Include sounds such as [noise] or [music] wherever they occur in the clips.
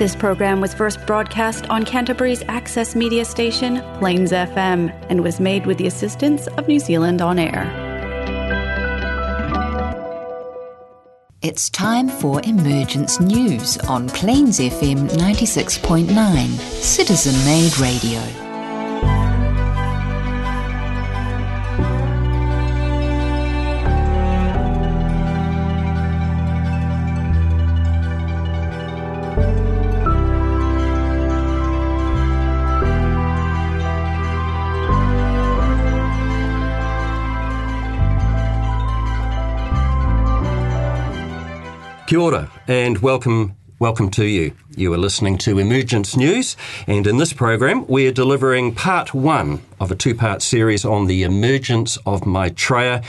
This program was first broadcast on Canterbury's access media station, Plains FM, and was made with the assistance of New Zealand On Air. It's time for Emergence News on Plains FM 96.9, citizen made radio. Kia ora, and welcome Welcome to you. You are listening to Emergence News, and in this program, we are delivering part one of a two part series on the emergence of Maitreya,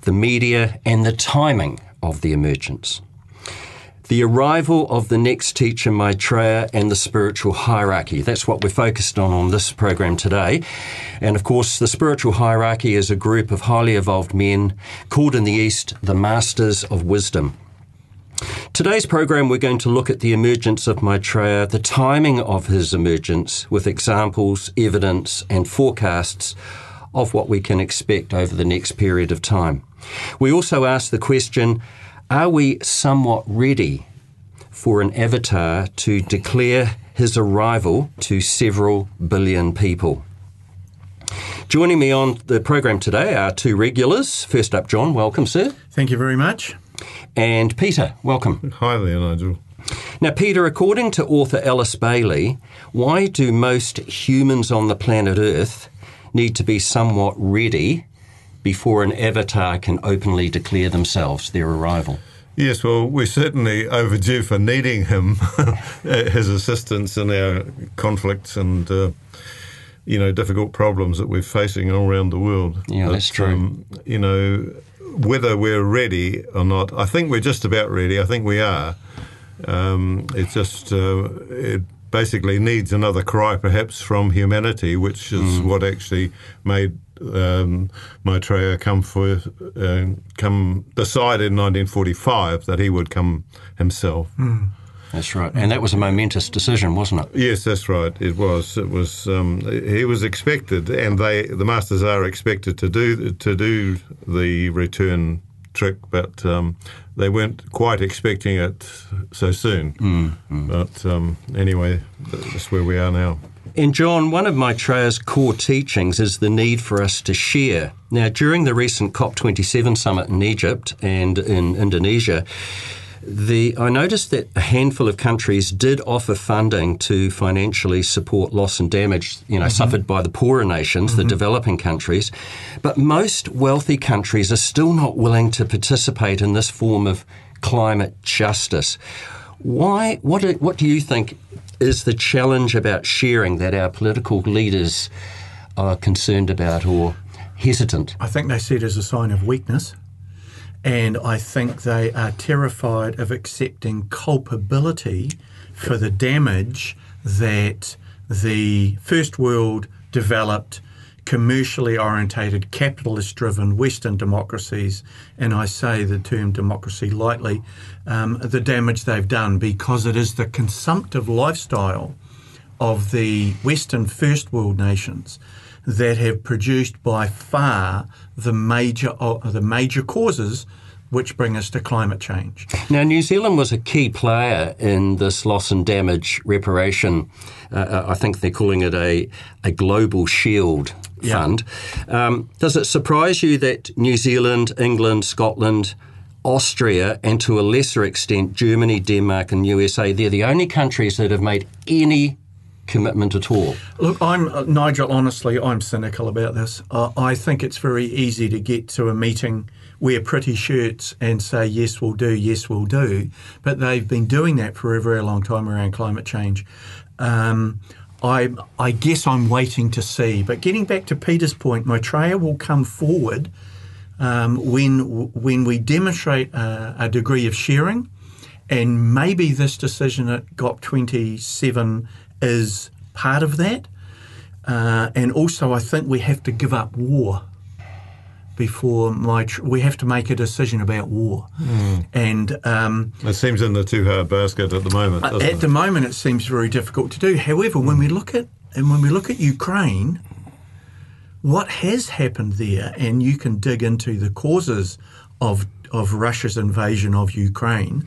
the media, and the timing of the emergence. The arrival of the next teacher, Maitreya, and the spiritual hierarchy. That's what we're focused on on this program today. And of course, the spiritual hierarchy is a group of highly evolved men called in the East the Masters of Wisdom. Today's program, we're going to look at the emergence of Maitreya, the timing of his emergence, with examples, evidence, and forecasts of what we can expect over the next period of time. We also ask the question are we somewhat ready for an avatar to declare his arrival to several billion people? Joining me on the program today are two regulars. First up, John, welcome, sir. Thank you very much. And Peter, welcome. Hi there, Nigel. Now, Peter, according to author Alice Bailey, why do most humans on the planet Earth need to be somewhat ready before an avatar can openly declare themselves their arrival? Yes, well, we're certainly overdue for needing him, [laughs] his assistance in our conflicts and, uh, you know, difficult problems that we're facing all around the world. Yeah, but, that's true. Um, you know, whether we're ready or not, I think we're just about ready. I think we are. Um, it just uh, it basically needs another cry, perhaps, from humanity, which is mm. what actually made um, Maitreya come for uh, come decide in 1945 that he would come himself. Mm. That's right, and that was a momentous decision, wasn't it? Yes, that's right. It was. It was. Um, he was expected, and they, the masters, are expected to do to do the return trick, but um, they weren't quite expecting it so soon. Mm, mm. But um, anyway, that's where we are now. And John, one of Maitreya's core teachings is the need for us to share. Now, during the recent COP27 summit in Egypt and in Indonesia, the, I noticed that a handful of countries did offer funding to financially support loss and damage, you know, mm-hmm. suffered by the poorer nations, mm-hmm. the developing countries. But most wealthy countries are still not willing to participate in this form of climate justice. Why? What? Do, what do you think is the challenge about sharing that our political leaders are concerned about or hesitant? I think they see it as a sign of weakness. And I think they are terrified of accepting culpability for the damage that the first world developed commercially orientated, capitalist driven Western democracies, and I say the term democracy lightly, um, the damage they've done because it is the consumptive lifestyle of the Western first world nations that have produced by far the major uh, the major causes which bring us to climate change. Now, New Zealand was a key player in this loss and damage reparation. Uh, uh I think they're calling it a, a global shield fund. Yeah. Um, does it surprise you that New Zealand, England, Scotland, Austria, and to a lesser extent Germany, Denmark, and USA, they're the only countries that have made any commitment at all? Look, I'm uh, Nigel. Honestly, I'm cynical about this. Uh, I think it's very easy to get to a meeting, wear pretty shirts, and say yes, we'll do, yes, we'll do. But they've been doing that for a very long time around climate change. Um, I, I guess I'm waiting to see. But getting back to Peter's point, Maitreya will come forward um, when when we demonstrate a, a degree of sharing. And maybe this decision at COP27 is part of that. Uh, and also, I think we have to give up war before my. Tr- we have to make a decision about war, and um, It seems in the too hard basket at the moment, doesn't at it? the moment it seems very difficult to do. However, when we look at and when we look at Ukraine, what has happened there, and you can dig into the causes of of Russia's invasion of Ukraine.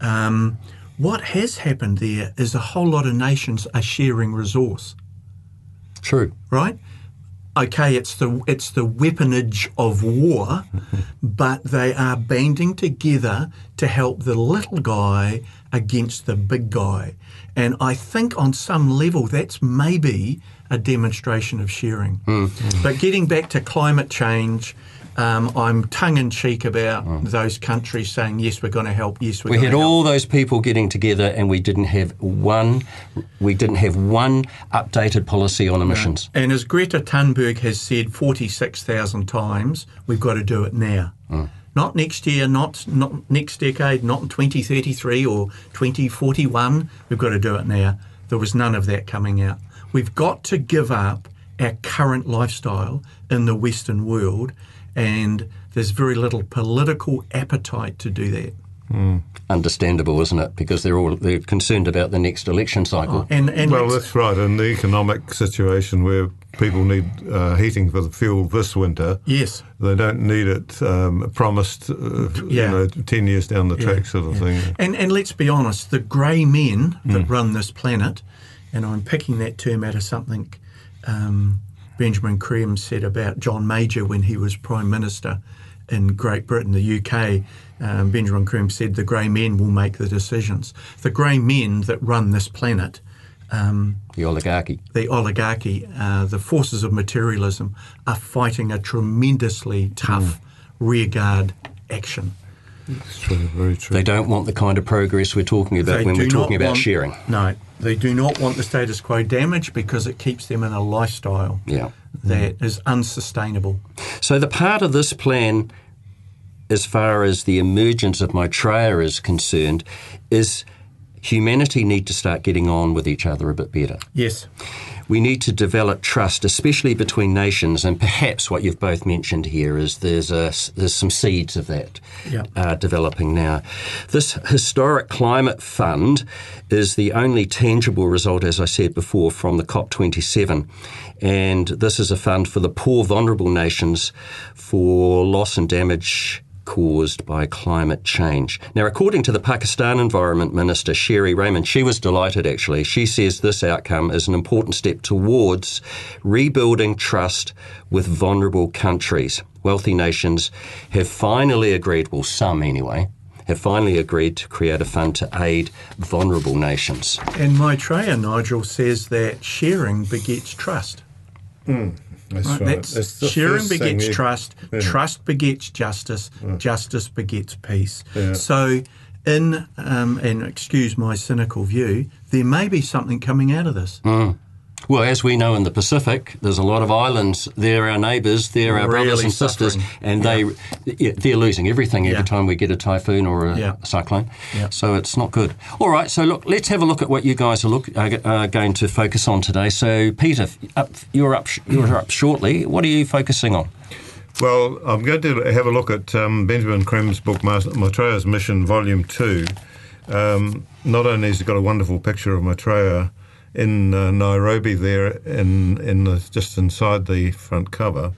Um, what has happened there is a whole lot of nations are sharing resource True. right? Okay, it's the it's the weaponage of war, [laughs] but they are banding together to help the little guy against the big guy. And I think on some level that's maybe a demonstration of sharing. Hmm. But getting back to climate change, um, I'm tongue in cheek about those countries saying yes, we're going to help. Yes, we're We had help. all those people getting together, and we didn't have one. We didn't have one updated policy on emissions. And as Greta Thunberg has said 46,000 times, we've got to do it now. Not next year, not, not next decade, not in 2033 or 2041. We've got to do it now. There was none of that coming out. We've got to give up our current lifestyle in the Western world, and there's very little political appetite to do that. Understandable, isn't it? Because they're all they're concerned about the next election cycle. Oh, And, and Well, that's right. In the economic situation where people need uh, heating for the fuel this winter, yes. they don't need it um, promised, uh, Yeah. you know, 10 years down the track sort of thing. And and let's be honest, the grey men that run this planet, and I'm picking that term out of something um, Benjamin Graham said about John Major when he was Prime Minister in Great Britain, the UK. Um, Benjamin Graham said the grey men will make the decisions. The grey men that run this planet um, The oligarchy. the oligarchy, uh, the forces of materialism, are fighting a tremendously tough rearguard action. It's true, very true. They don't want the kind of progress we're talking about They when we're talking about want- sharing. No, they do not want the status quo damaged because it keeps them in a lifestyle Yeah. that is unsustainable. So the part of this plan, as far as the emergence of Maitreya is concerned, is humanity need to start getting on with each other a bit better. Yes. We need to develop trust, especially between nations, and perhaps what you've both mentioned here is there's a, there's some seeds of that uh, developing now. This historic climate fund is the only tangible result, as I said before, from the COP27, and this is a fund for the poor, vulnerable nations for loss and damage caused by climate change. Now, according to the Pakistan Environment Minister, Sherry Rehman, she was delighted actually. She says this outcome is an important step towards rebuilding trust with vulnerable countries. Wealthy nations have finally agreed, well, some anyway, have finally agreed to create a fund to aid vulnerable nations. And Maitreya, Nigel, says that sharing begets trust. Hmm. That's Right? right. That's, That's the sharing thing begets trust, Yeah. trust begets justice, justice begets peace. Yeah. So, in um, and excuse my cynical view, there may be something coming out of this. Well, as we know in the Pacific, there's a lot of islands. They're our neighbours, they're our brothers Really and sisters, suffering. and they yeah, they're losing everything every Yeah. time we get a typhoon or a Yeah. cyclone. Yeah. So it's not good. All right, so look, let's have a look at what you guys are, look, are, are going to focus on today. So, Peter, up, you're up. You're up shortly. What are you focusing on? Well, I'm going to have a look at um, Benjamin Creme's book, Mas- Maitreya's Mission, Volume 2. Um, not only has he got a wonderful picture of Maitreya in uh, Nairobi there, in, in the, just inside the front cover,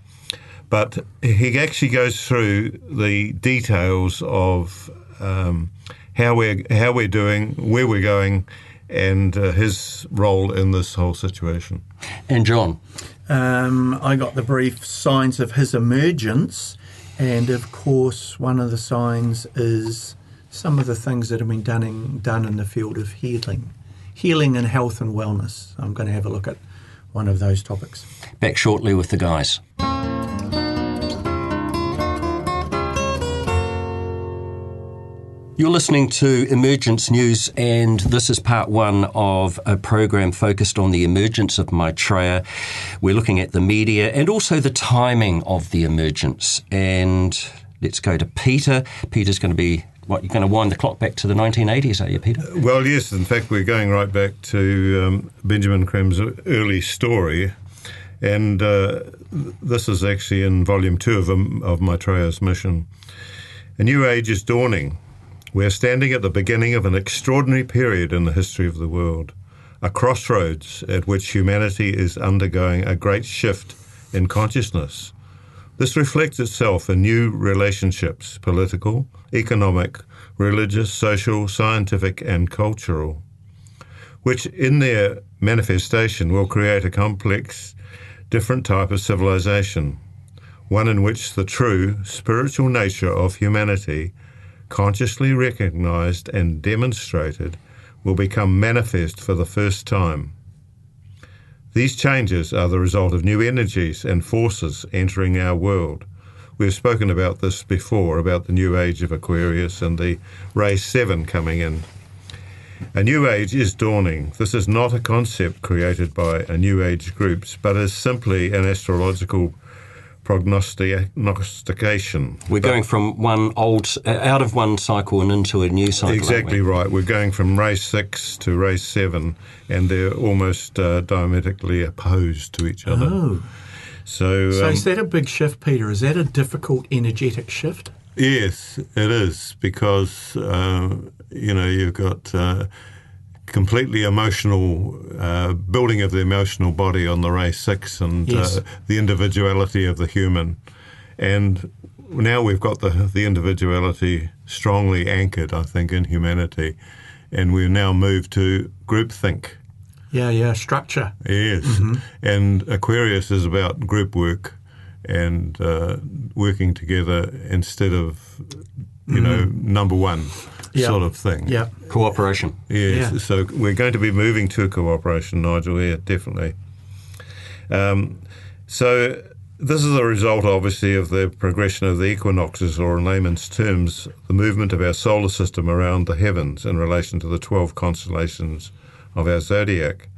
but he actually goes through the details of um, how we're how we're doing, where we're going, and uh, his role in this whole situation. And John, Um, I got the brief signs of his emergence, and of course, one of the signs is some of the things that have been done in, done in the field of healing, healing and health and wellness. I'm going to have a look at one of those topics. back shortly with the guys. You're listening to Emergence News, and this is part one of a program focused on the emergence of Maitreya. We're looking at the media and also the timing of the emergence. And let's go to Peter. Peter's going to be, what, you're going to wind the clock back to the 1980s, are you, Peter? Well, yes. In fact, we're going right back to um, Benjamin Creme's early story, And uh, this is actually in volume two of, um, of Maitreya's mission. A new age is dawning. We are standing at the beginning of an extraordinary period in the history of the world, a crossroads at which humanity is undergoing a great shift in consciousness. This reflects itself in new relationships political, economic, religious, social, scientific, and cultural which in their manifestation will create a complex, different type of civilization, one in which the true spiritual nature of humanity, consciously recognized and demonstrated, will become manifest for the first time. These changes are the result of new energies and forces entering our world. We've spoken about this before, about the new age of Aquarius and the Ray 7 coming in. A new age is dawning. This is not a concept created by a new age groups, but is simply an astrological prognostication. We're But- going from one old, uh, out of one cycle and into a new cycle. Exactly we? right. We're going from race six to race seven, and they're almost uh, diametrically opposed to each other. Oh. So, So um, is that a big shift, Peter? Is that a difficult energetic shift? yes, it is because uh, you know you've got uh, completely emotional uh, building of the emotional body on the race six, and Yes. uh, the individuality of the human, and now we've got the the individuality strongly anchored, I think, in humanity, and we've now moved to groupthink. Yeah, yeah, structure. Yes, and Aquarius is about group work and uh, working together instead of you know number one Yeah. sort of thing. Yeah. Cooperation. Yes. Yeah. So we're going to be moving to cooperation, Nigel. Here, definitely. Um, so this is a result, obviously, of the precession of the equinoxes, or in layman's terms, the movement of our solar system around the heavens in relation to the twelve constellations of our zodiac.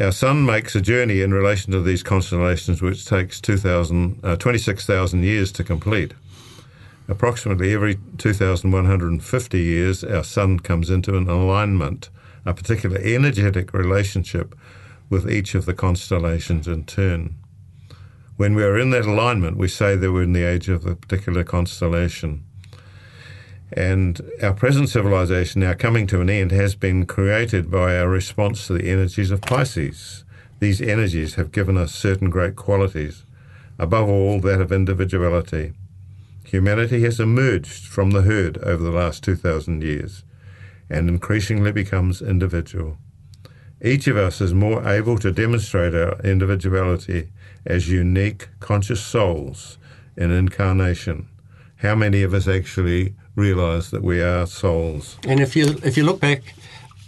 Our sun makes a journey in relation to these constellations, which takes 2,000, uh, 26,000 years to complete. Approximately every 2,150 years, our sun comes into an alignment, a particular energetic relationship with each of the constellations in turn. When we are in that alignment, we say that we're in the age of a particular constellation. And our present civilization, now coming to an end, has been created by our response to the energies of Pisces. These energies have given us certain great qualities, above all, that of individuality. Humanity has emerged from the herd over the last 2,000 years and increasingly becomes individual. Each of us is more able to demonstrate our individuality as unique, conscious souls in incarnation. How many of us actually realize that we are souls? And if you if you look back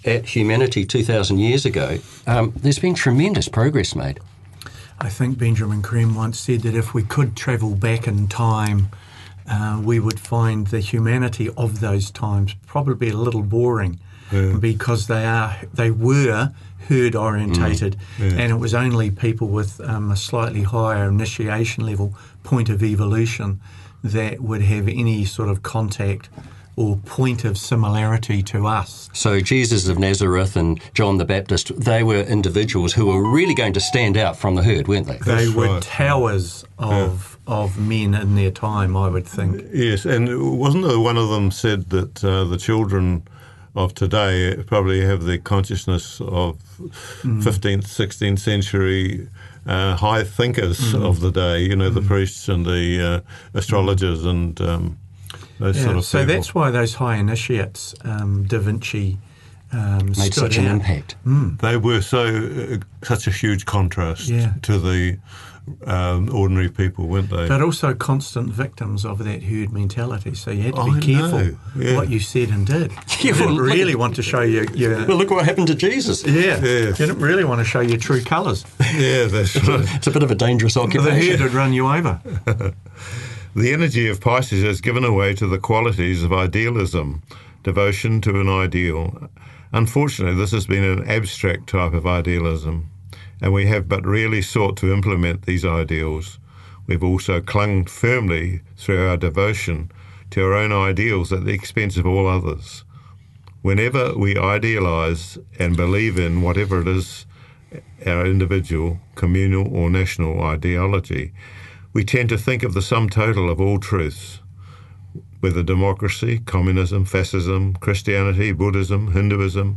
at humanity two thousand years ago, um, there's been tremendous progress made. I think Benjamin Creme once said that if we could travel back in time, uh, we would find the humanity of those times probably a little boring because they are they were herd orientated, and it was only people with um, a slightly higher initiation level point of evolution that would have any sort of contact or point of similarity to us. So Jesus of Nazareth and John the Baptist, they were individuals who were really going to stand out from the herd, weren't they? They were right. towers of of men in their time, I would think. Yes, and wasn't there one of them said that uh, the children of today probably have the consciousness of 15th, 16th century uh, high thinkers of the day, you know, the priests and the uh, astrologers and um, those Yeah, sort of so people. that's why those high initiates, um, Da Vinci, um, Made stood such an out. impact. They were so uh, such a huge contrast Yeah. to the um, ordinary people, weren't they? But also constant victims of that herd mentality. So you had to be I careful yeah. what you said and did. [laughs] Yeah, you didn't well, really want to show your, your Well, look what happened to Jesus. yeah. Yeah. You didn't really want to show your true colours. [laughs] yeah, that's [laughs] right. It's a bit of a dangerous occupation. the herd occupation. would run you over. The energy of Pisces has given away to the qualities of idealism, devotion to an ideal. Unfortunately, this has been an abstract type of idealism, and we have but rarely sought to implement these ideals. We've also clung firmly through our devotion to our own ideals at the expense of all others. Whenever we idealize and believe in whatever it is our individual, communal, or national ideology, we tend to think of the sum total of all truths, whether democracy, communism, fascism, Christianity, Buddhism, Hinduism,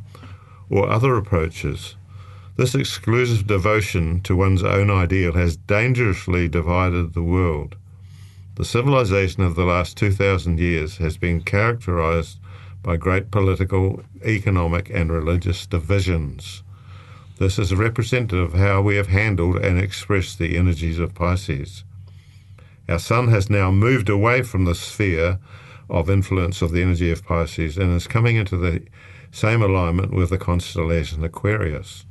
or other approaches. This exclusive devotion to one's own ideal has dangerously divided the world. The civilization of the last 2,000 years has been characterized by great political, economic, and religious divisions. This is representative of how we have handled and expressed the energies of Pisces. Our sun has now moved away from the sphere of influence of the energy of Pisces and is coming into the same alignment with the constellation Aquarius.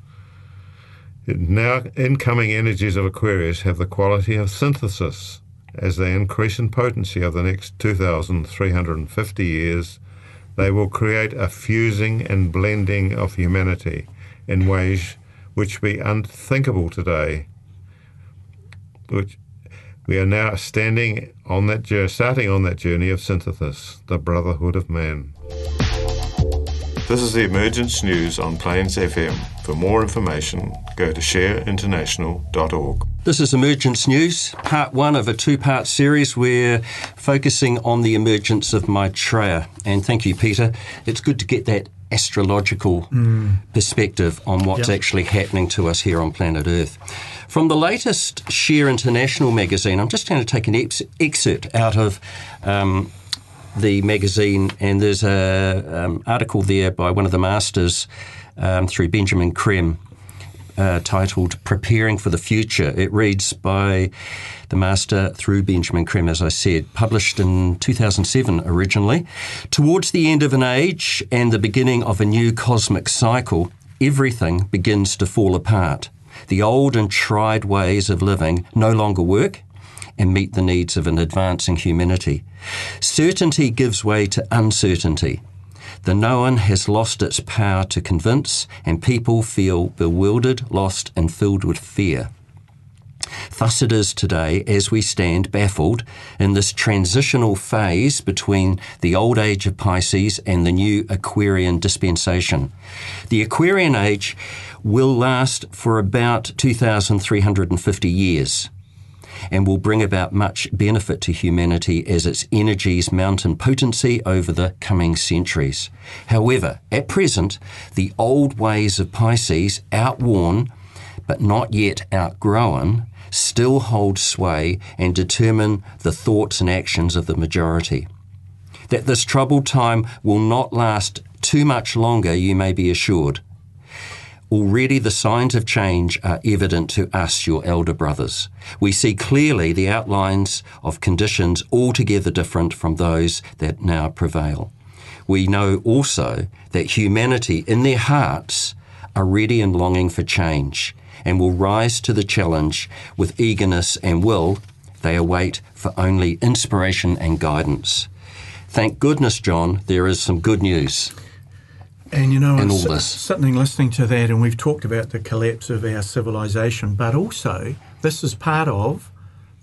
Now, incoming energies of Aquarius have the quality of synthesis. As they increase in potency over the next 2,350 years, they will create a fusing and blending of humanity in ways which be unthinkable today. Which we are now standing on that journey, starting on that journey of synthesis, the brotherhood of man. This is the Emergence News on Plains FM. For more information, go to shareinternational.org. This is Emergence News, part one of a two part series. We're focusing on the emergence of Maitreya. And thank you, Peter. It's good to get that astrological mm. perspective on what's yep. actually happening to us here on planet Earth. From the latest Share International magazine, I'm just going to take an ex- excerpt out of. Um, the magazine, and there's an um, article there by one of the masters um, through Benjamin Creme uh, titled Preparing for the Future. It reads by the master through Benjamin Creme, as I said, published in 2007 originally. Towards the end of an age and the beginning of a new cosmic cycle, everything begins to fall apart. The old and tried ways of living no longer work and meet the needs of an advancing humanity. Certainty gives way to uncertainty. The known has lost its power to convince, and people feel bewildered, lost, and filled with fear. Thus it is today as we stand baffled in this transitional phase between the old age of Pisces and the new Aquarian dispensation. The Aquarian age will last for about 2,350 years and will bring about much benefit to humanity as its energies mount in potency over the coming centuries. However, at present, the old ways of Pisces, outworn but not yet outgrown, still hold sway and determine the thoughts and actions of the majority. That this troubled time will not last too much longer, you may be assured. Already the signs of change are evident to us, your elder brothers. We see clearly the outlines of conditions altogether different from those that now prevail. We know also that humanity in their hearts are ready and longing for change and will rise to the challenge with eagerness and will. They await for only inspiration and guidance. Thank goodness, John, there is some good news. And you know, all this. something listening to that, and we've talked about the collapse of our civilization, but also this is part of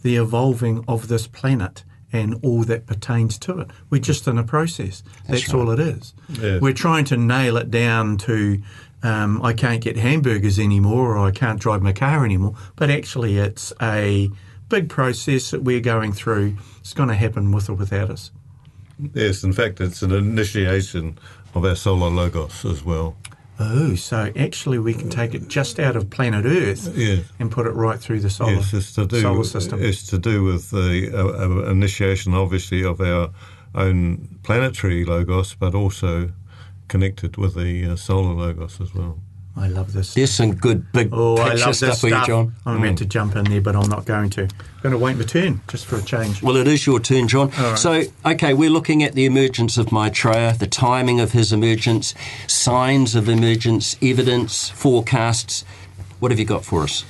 the evolving of this planet and all that pertains to it. We're just in a process. That's, That's right. all it is. Yes. We're trying to nail it down to um, I can't get hamburgers anymore or I can't drive my car anymore, but actually it's a big process that we're going through. It's going to happen with or without us. Yes, in fact, it's an initiation of our solar logos as well. Oh, so actually we can take it just out of planet Earth yes. and put it right through the solar, yes, it's to do, solar system. It's to do with the uh, uh, initiation, obviously, of our own planetary logos, but also connected with the uh, solar logos as well. I love this. There's some good big oh, I love stuff, stuff. for you, John. I'm mm. meant to jump in there, but I'm not going to. I'm going to wait my turn just for a change. Well, it is your turn, John. Right. So, okay, we're looking at the emergence of Maitreya, the timing of his emergence, signs of emergence, evidence, forecasts. What have you got for us?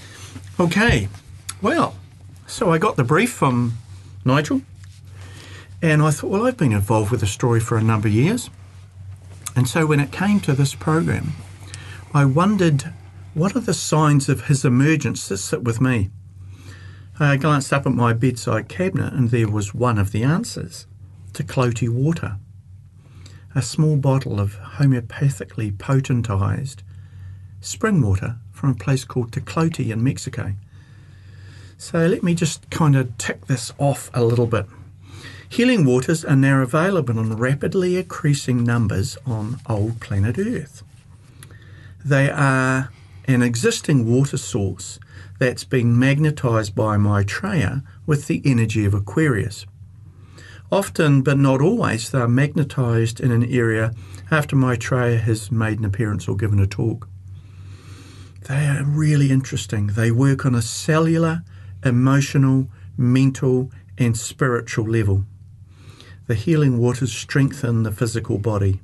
Okay. Well, so I got the brief from Nigel, and I thought, well, I've been involved with the story for a number of years. And so when it came to this program, I wondered what are the signs of his emergence that sit with me? I glanced up at my bedside cabinet and there was one of the answers Tlacote water, a small bottle of homeopathically potentized spring water from a place called Tlacote in Mexico. So let me just kind of tick this off a little bit. Healing waters are now available in rapidly increasing numbers on old planet Earth. They are an existing water source that's been magnetized by Maitreya with the energy of Aquarius. Often, but not always, they are magnetized in an area after Maitreya has made an appearance or given a talk. They are really interesting. They work on a cellular, emotional, mental, and spiritual level. The healing waters strengthen the physical body.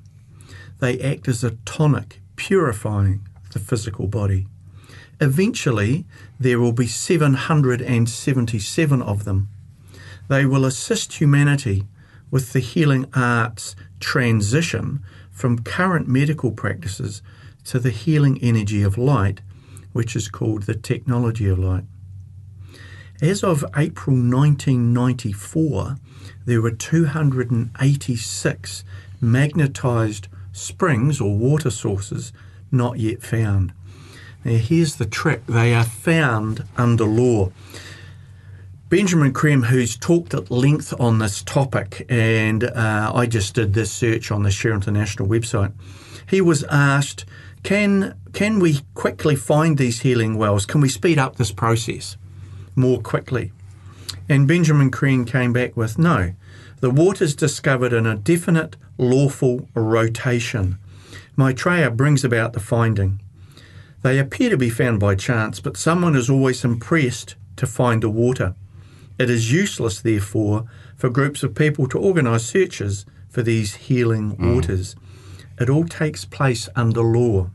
They act as a tonic, purifying the physical body. Eventually, there will be 777 of them. They will assist humanity with the healing arts transition from current medical practices to the healing energy of light, which is called the technology of light. As of April 1994, there were 286 magnetized springs or water sources not yet found. Now, here's the trick they are found under law. Benjamin Creme, who's talked at length on this topic, and uh, I just did this search on the Share International website, he was asked, can, can we quickly find these healing wells? Can we speed up this process more quickly? And Benjamin Creme came back with no. The waters discovered in a definite lawful rotation. Maitreya brings about the finding. They appear to be found by chance, but someone is always impressed to find the water. It is useless, therefore, for groups of people to organise searches for these healing Mm. waters. It all takes place under law.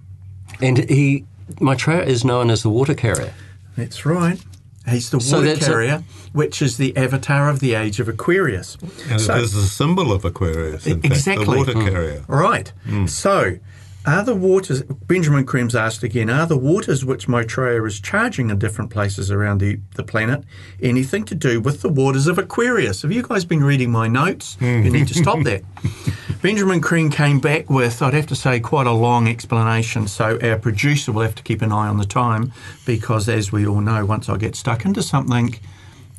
And he, Maitreya is known as the water carrier. That's right. He's the So water that's a- carrier, which is the avatar of the age of Aquarius. And So- it is the symbol of Aquarius, in Exactly. fact, the water carrier. Right. Hmm. So, are the waters, Benjamin Creme's asked again, are the waters which Maitreya is charging in different places around the, the planet anything to do with the waters of Aquarius? Have you guys been reading my notes? Hmm. You need to stop that. [laughs] Benjamin Creme came back with, I'd have to say, quite a long explanation. So, our producer will have to keep an eye on the time because, as we all know, once I get stuck into something,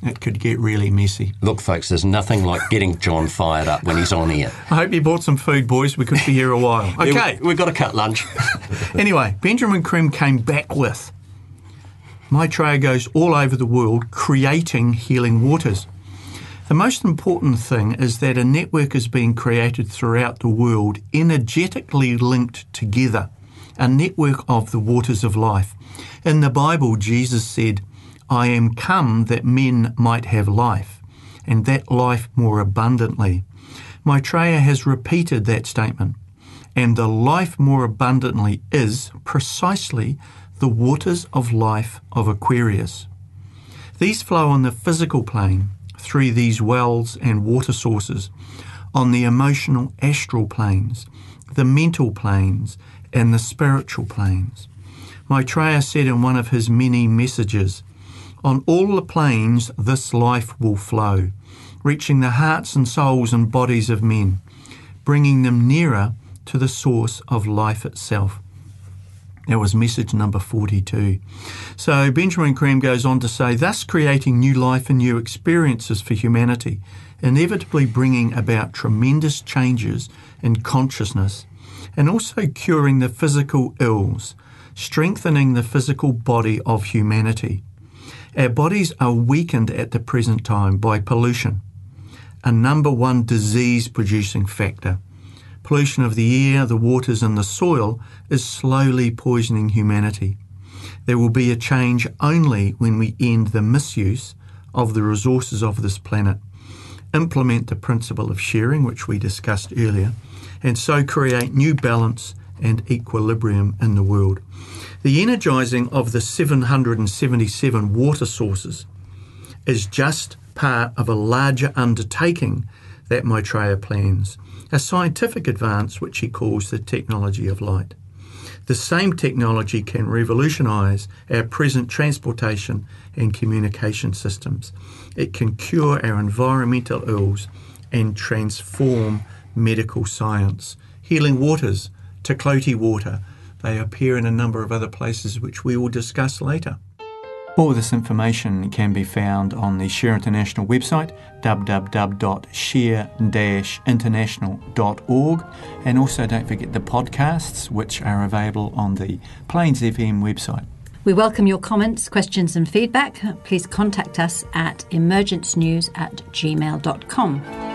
it could get really messy. Look, folks, there's nothing like getting John fired up when he's on air. I hope you bought some food, boys. We could be here a while. [laughs] Okay. We've got to cut lunch. [laughs] Anyway, Benjamin Creme came back with My Maitreya goes all over the world creating healing waters. The most important thing is that a network is being created throughout the world, energetically linked together, a network of the waters of life. In the Bible, Jesus said, I am come that men might have life, and that life more abundantly. Maitreya has repeated that statement and the life more abundantly is precisely the waters of life of Aquarius. These flow on the physical plane through these wells and water sources, on the emotional astral planes, the mental planes, and the spiritual planes. Maitreya said in one of his many messages, On all the planes this life will flow, reaching the hearts and souls and bodies of men, bringing them nearer to the source of life itself. That was message number 42. So Benjamin Creme goes on to say, thus creating new life and new experiences for humanity, inevitably bringing about tremendous changes in consciousness, and also curing the physical ills, strengthening the physical body of humanity. Our bodies are weakened at the present time by pollution, a number one disease producing factor. Pollution of the air, the waters, and the soil is slowly poisoning humanity. There will be a change only when we end the misuse of the resources of this planet, implement the principle of sharing, which we discussed earlier, and so create new balance and equilibrium in the world. The energising of the 777 water sources is just part of a larger undertaking that Maitreya plans, a scientific advance which he calls the technology of light. The same technology can revolutionise our present transportation and communication systems. It can cure our environmental ills and transform medical science. Healing waters, Tlacote water, They appear in a number of other places which we will discuss later. All this information can be found on the Share International website, www.share-international.org. And also don't forget the podcasts, which are available on the Plains FM website. We welcome your comments, questions, and feedback. Please contact us at emergencenews at gmail.com.